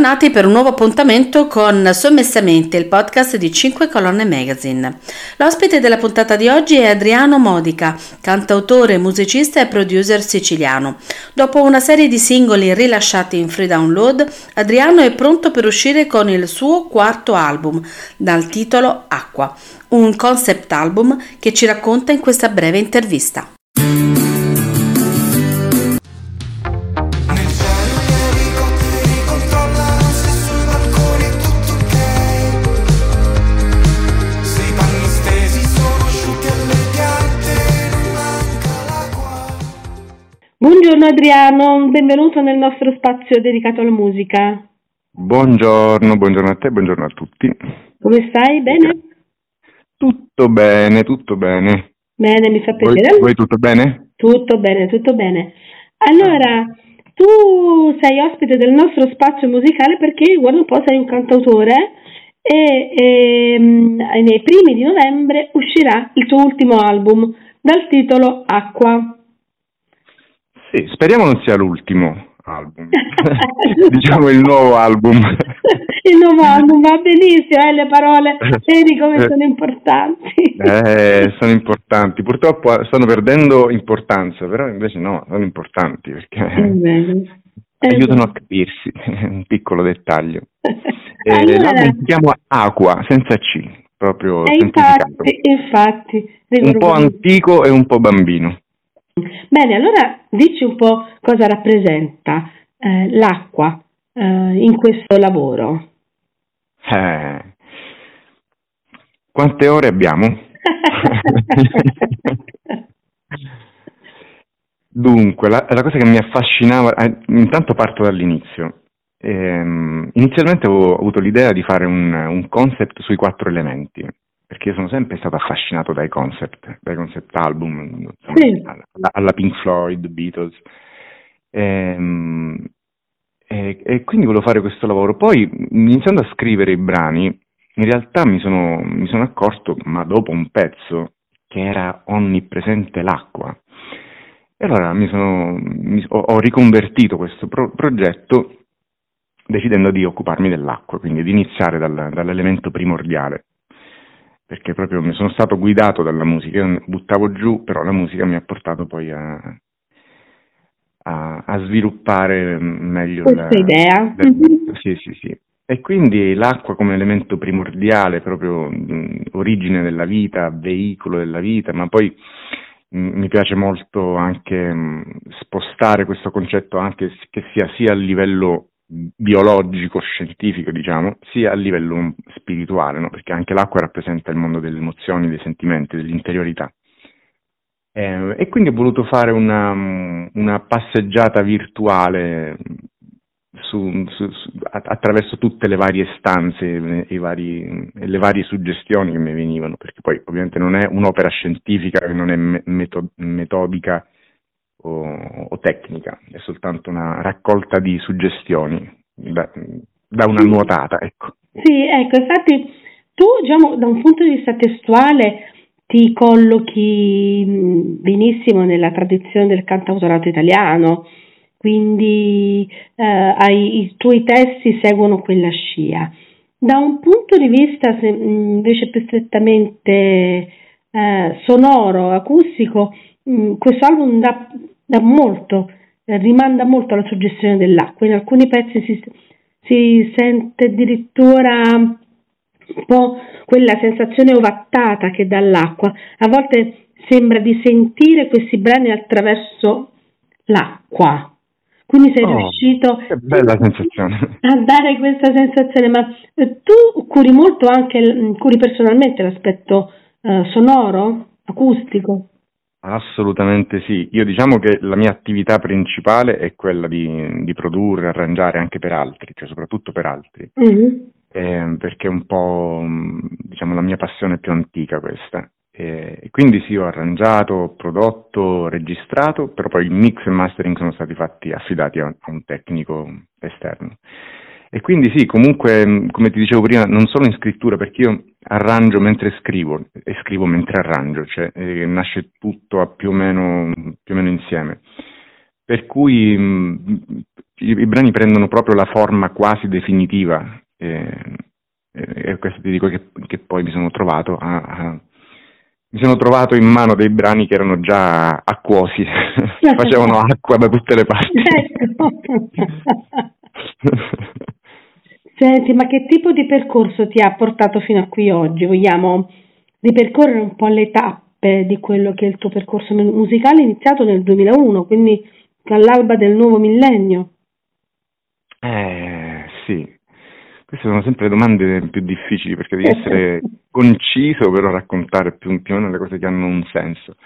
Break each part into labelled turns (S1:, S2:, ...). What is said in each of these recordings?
S1: Bentornati per un nuovo appuntamento con Sommessamente, il podcast di 5 Colonne Magazine. L'ospite della puntata di oggi è Adriano Modica, cantautore, musicista e producer siciliano. Dopo una serie di singoli rilasciati in free download, Adriano è pronto per uscire con il suo quarto album, dal titolo Acqua, un concept album che ci racconta in questa breve intervista.
S2: Adriano, benvenuto nel nostro spazio dedicato alla musica.
S3: Buongiorno, buongiorno a te, buongiorno a tutti.
S2: Come stai? Bene?
S3: Tutto bene, tutto bene.
S2: Bene, mi fa piacere.
S3: Voi, tutto bene?
S2: Tutto bene, tutto bene. Allora, tu sei ospite del nostro spazio musicale perché, guarda un po', sei un cantautore e, e ehm, nei primi di novembre uscirà il tuo ultimo album dal titolo Acqua.
S3: Sì, speriamo non sia l'ultimo album, diciamo il nuovo album.
S2: il nuovo album va benissimo, eh, le parole, vedi come eh. sono importanti.
S3: eh, sono importanti, purtroppo stanno perdendo importanza, però invece no, sono importanti perché aiutano a capirsi, un piccolo dettaglio. Eh, allora, l'album si chiama Aqua, senza C, proprio
S2: eh, infatti, infatti,
S3: un po' antico e un po' bambino.
S2: Bene, allora dici un po' cosa rappresenta eh, l'acqua eh, in questo lavoro.
S3: Eh, quante ore abbiamo? Dunque, la, la, cosa che mi affascinava, eh, intanto parto dall'inizio. Eh, inizialmente avevo avuto l'idea di fare un, un concept sui quattro elementi, perché io sono sempre stato affascinato dai concept, dai concept album, sì. alla, alla, Pink Floyd, Beatles. E, ehm, e, e, quindi volevo fare questo lavoro. Poi, iniziando a scrivere i brani, in realtà mi sono, mi sono accorto, ma dopo un pezzo, che era onnipresente l'acqua. E allora mi sono, mi, ho, ho, riconvertito questo pro, progetto decidendo di occuparmi dell'acqua, quindi di iniziare dal, dall'elemento primordiale perché proprio mi sono stato guidato dalla musica, io buttavo giù, però la musica mi ha portato poi a, a, a sviluppare meglio
S2: questa la, idea.
S3: La, mm-hmm. Sì, sì, sì. E quindi l'acqua come elemento primordiale, proprio mh, origine della vita, veicolo della vita, ma poi mh, mi piace molto anche mh, spostare questo concetto anche che sia sia a livello biologico, scientifico, diciamo, sia a livello spirituale, no? perché anche l'acqua rappresenta il mondo delle emozioni, dei sentimenti, dell'interiorità. Eh, e quindi ho voluto fare una, una passeggiata virtuale su, su, su, attraverso tutte le varie stanze e vari, le varie suggestioni che mi venivano, perché poi ovviamente non è un'opera scientifica, non è metodica o, o, tecnica, è soltanto una raccolta di suggestioni da, da una nuotata. Ecco.
S2: Sì, ecco, infatti tu diciamo, da un punto di vista testuale ti collochi benissimo nella tradizione del cantautorato italiano, quindi eh, hai, i tuoi testi seguono quella scia. Da un punto di vista se, invece più strettamente eh, sonoro, acustico, mh, questo album dà dà molto, eh, rimanda molto alla suggestione dell'acqua. In alcuni pezzi si, si sente addirittura un po' quella sensazione ovattata che dà l'acqua. A volte sembra di sentire questi brani attraverso l'acqua. Quindi sei
S3: oh,
S2: riuscito
S3: bella sensazione.
S2: a dare questa sensazione, ma eh, tu curi molto anche, curi personalmente l'aspetto eh, sonoro, acustico?
S3: Assolutamente sì, io diciamo che la mia attività principale è quella di, di produrre, arrangiare anche per altri, cioè soprattutto per altri, mm-hmm. eh, perché è un po' diciamo, la mia passione più antica questa. E quindi sì, ho arrangiato, prodotto, registrato, però poi il mix e mastering sono stati fatti affidati a un tecnico esterno. E quindi sì, comunque, come ti dicevo prima, non solo in scrittura, perché io arrangio mentre scrivo e scrivo mentre arrangio, cioè eh, nasce tutto più o, meno, più o meno insieme. Per cui mh, i, i, brani prendono proprio la forma quasi definitiva e, e questo ti dico che, che, poi mi sono trovato a, a, mi sono trovato in mano dei brani che erano già acquosi, facevano acqua da tutte le parti.
S2: Senti, ma che tipo di percorso ti ha portato fino a qui oggi? Vogliamo ripercorrere un po' le tappe di quello che è il tuo percorso musicale iniziato nel 2001, quindi all'alba del nuovo millennio.
S3: Eh, sì. Queste sono sempre domande più difficili perché devi essere conciso per raccontare più, più o meno le cose che hanno un senso.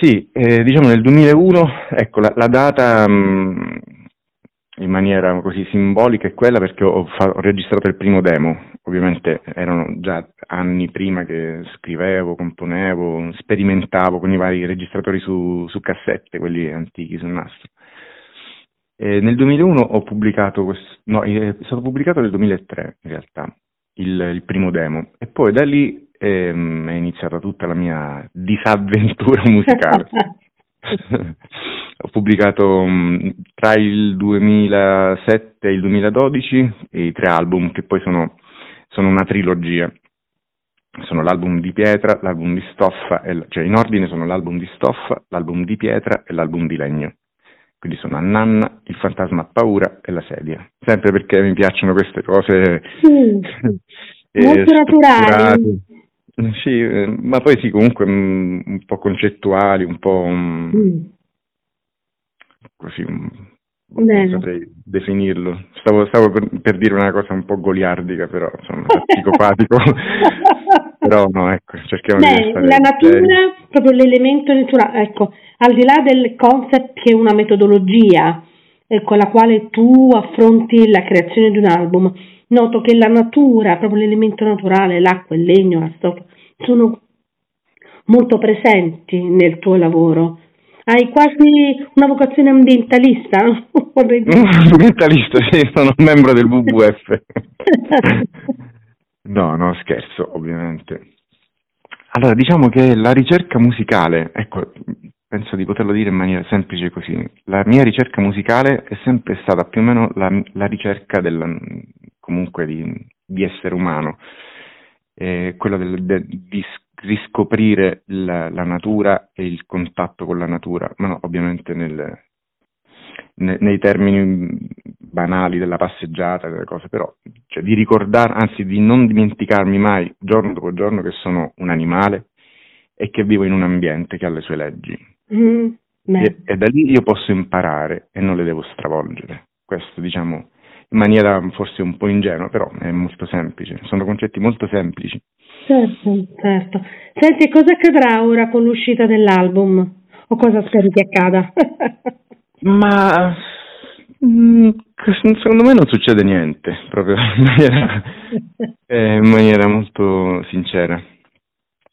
S3: Sì, eh, diciamo nel 2001, ecco, la, la data mh, mm, in maniera così simbolica è quella perché ho, fa- ho, registrato il primo demo, ovviamente erano già anni prima che scrivevo, componevo, sperimentavo con i vari registratori su, su cassette, quelli antichi sul nastro. E nel 2001 ho pubblicato, questo, no, è stato pubblicato nel 2003 in realtà, il, il primo demo, e poi da lì ehm, è iniziata tutta la mia disavventura musicale. ho pubblicato um, tra il 2007 e il 2012 i tre album che poi sono, sono una trilogia. Sono l'album di pietra, l'album di stoffa, e, cioè in ordine sono l'album di stoffa, l'album di pietra e l'album di legno. Quindi sono Annanna, il fantasma ha paura e la sedia. Sempre perché mi piacciono queste cose
S2: sì, molto naturali.
S3: Sì, eh, ma poi sì, comunque mh, mm, un po' concettuali, un po' mh, mm. così, mh, non saprei definirlo. Stavo, stavo per, per, dire una cosa un po' goliardica, però insomma, psicopatico. però no, ecco, cerchiamo
S2: Beh,
S3: di stare
S2: la natura, proprio l'elemento naturale, ecco, al di là del concept che è una metodologia eh, con la quale tu affronti la creazione di un album, noto che la natura, proprio l'elemento naturale, l'acqua, il legno, la stoffa, sono molto presenti nel tuo lavoro. Hai quasi una vocazione ambientalista?
S3: ambientalista, sì, sono un membro del WWF. no, no, scherzo, ovviamente. Allora, diciamo che la ricerca musicale, ecco, penso di poterlo dire in maniera semplice così, la mia ricerca musicale è sempre stata più o meno la, la ricerca del, comunque di, di essere umano, eh, quello del, de, di riscoprire la, la, natura e il contatto con la natura, ma no, ovviamente nel, ne, nei termini banali della passeggiata, delle cose, però cioè, di ricordare, anzi di non dimenticarmi mai giorno dopo giorno che sono un animale e che vivo in un ambiente che ha le sue leggi. Mm, e, e da lì io posso imparare e non le devo stravolgere. Questo diciamo in maniera forse un po' ingenua, però è molto semplice, sono concetti molto semplici.
S2: Certo, certo. Senti, cosa accadrà ora con l'uscita dell'album? O cosa speri che accada?
S3: Ma mm, secondo me non succede niente, proprio in maniera, eh, in maniera molto sincera.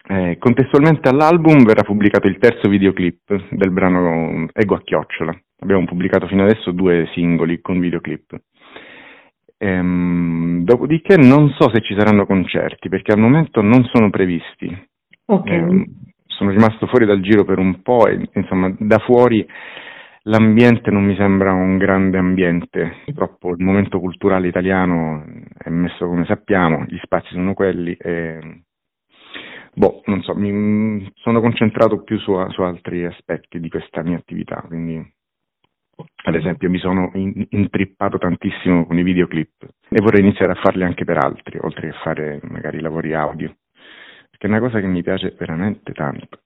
S3: Eh, contestualmente all'album verrà pubblicato il terzo videoclip del brano Ego a chiocciola. Abbiamo pubblicato fino adesso due singoli con videoclip. Ehm, dopodiché non so se ci saranno concerti perché al momento non sono previsti.
S2: Okay.
S3: Ehm, sono rimasto fuori dal giro per un po' e insomma da fuori l'ambiente non mi sembra un grande ambiente, purtroppo il momento culturale italiano è messo come sappiamo, gli spazi sono quelli e boh, non so, mi sono concentrato più su, su altri aspetti di questa mia attività, quindi ad esempio mi sono in, intrippato tantissimo con i videoclip e vorrei iniziare a farli anche per altri, oltre che fare magari lavori audio, perché è una cosa che mi piace veramente tanto.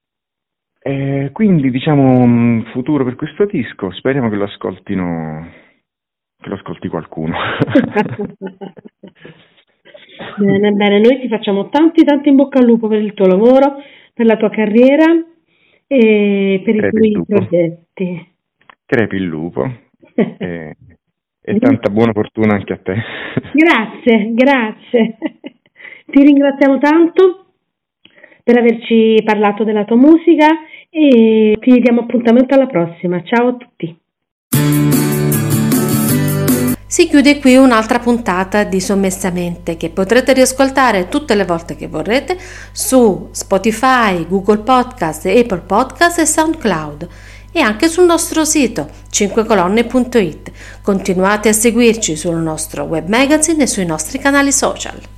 S3: E quindi diciamo un futuro per questo disco, speriamo che lo ascoltino, che lo ascolti qualcuno.
S2: bene, bene, noi ti facciamo tanti tanti in bocca al lupo per il tuo lavoro, per la tua carriera e per i tuoi progetti
S3: crepi il lupo e, e tanta buona fortuna anche a te.
S2: Grazie, grazie. Ti ringraziamo tanto per averci parlato della tua musica e ti diamo appuntamento alla prossima. Ciao a tutti.
S1: Si chiude qui un'altra puntata di Sommessamente che potrete riascoltare tutte le volte che vorrete su Spotify, Google Podcast, Apple Podcast e SoundCloud
S4: e anche sul nostro sito 5colonne.it. Continuate a seguirci sul nostro web magazine e sui nostri canali social.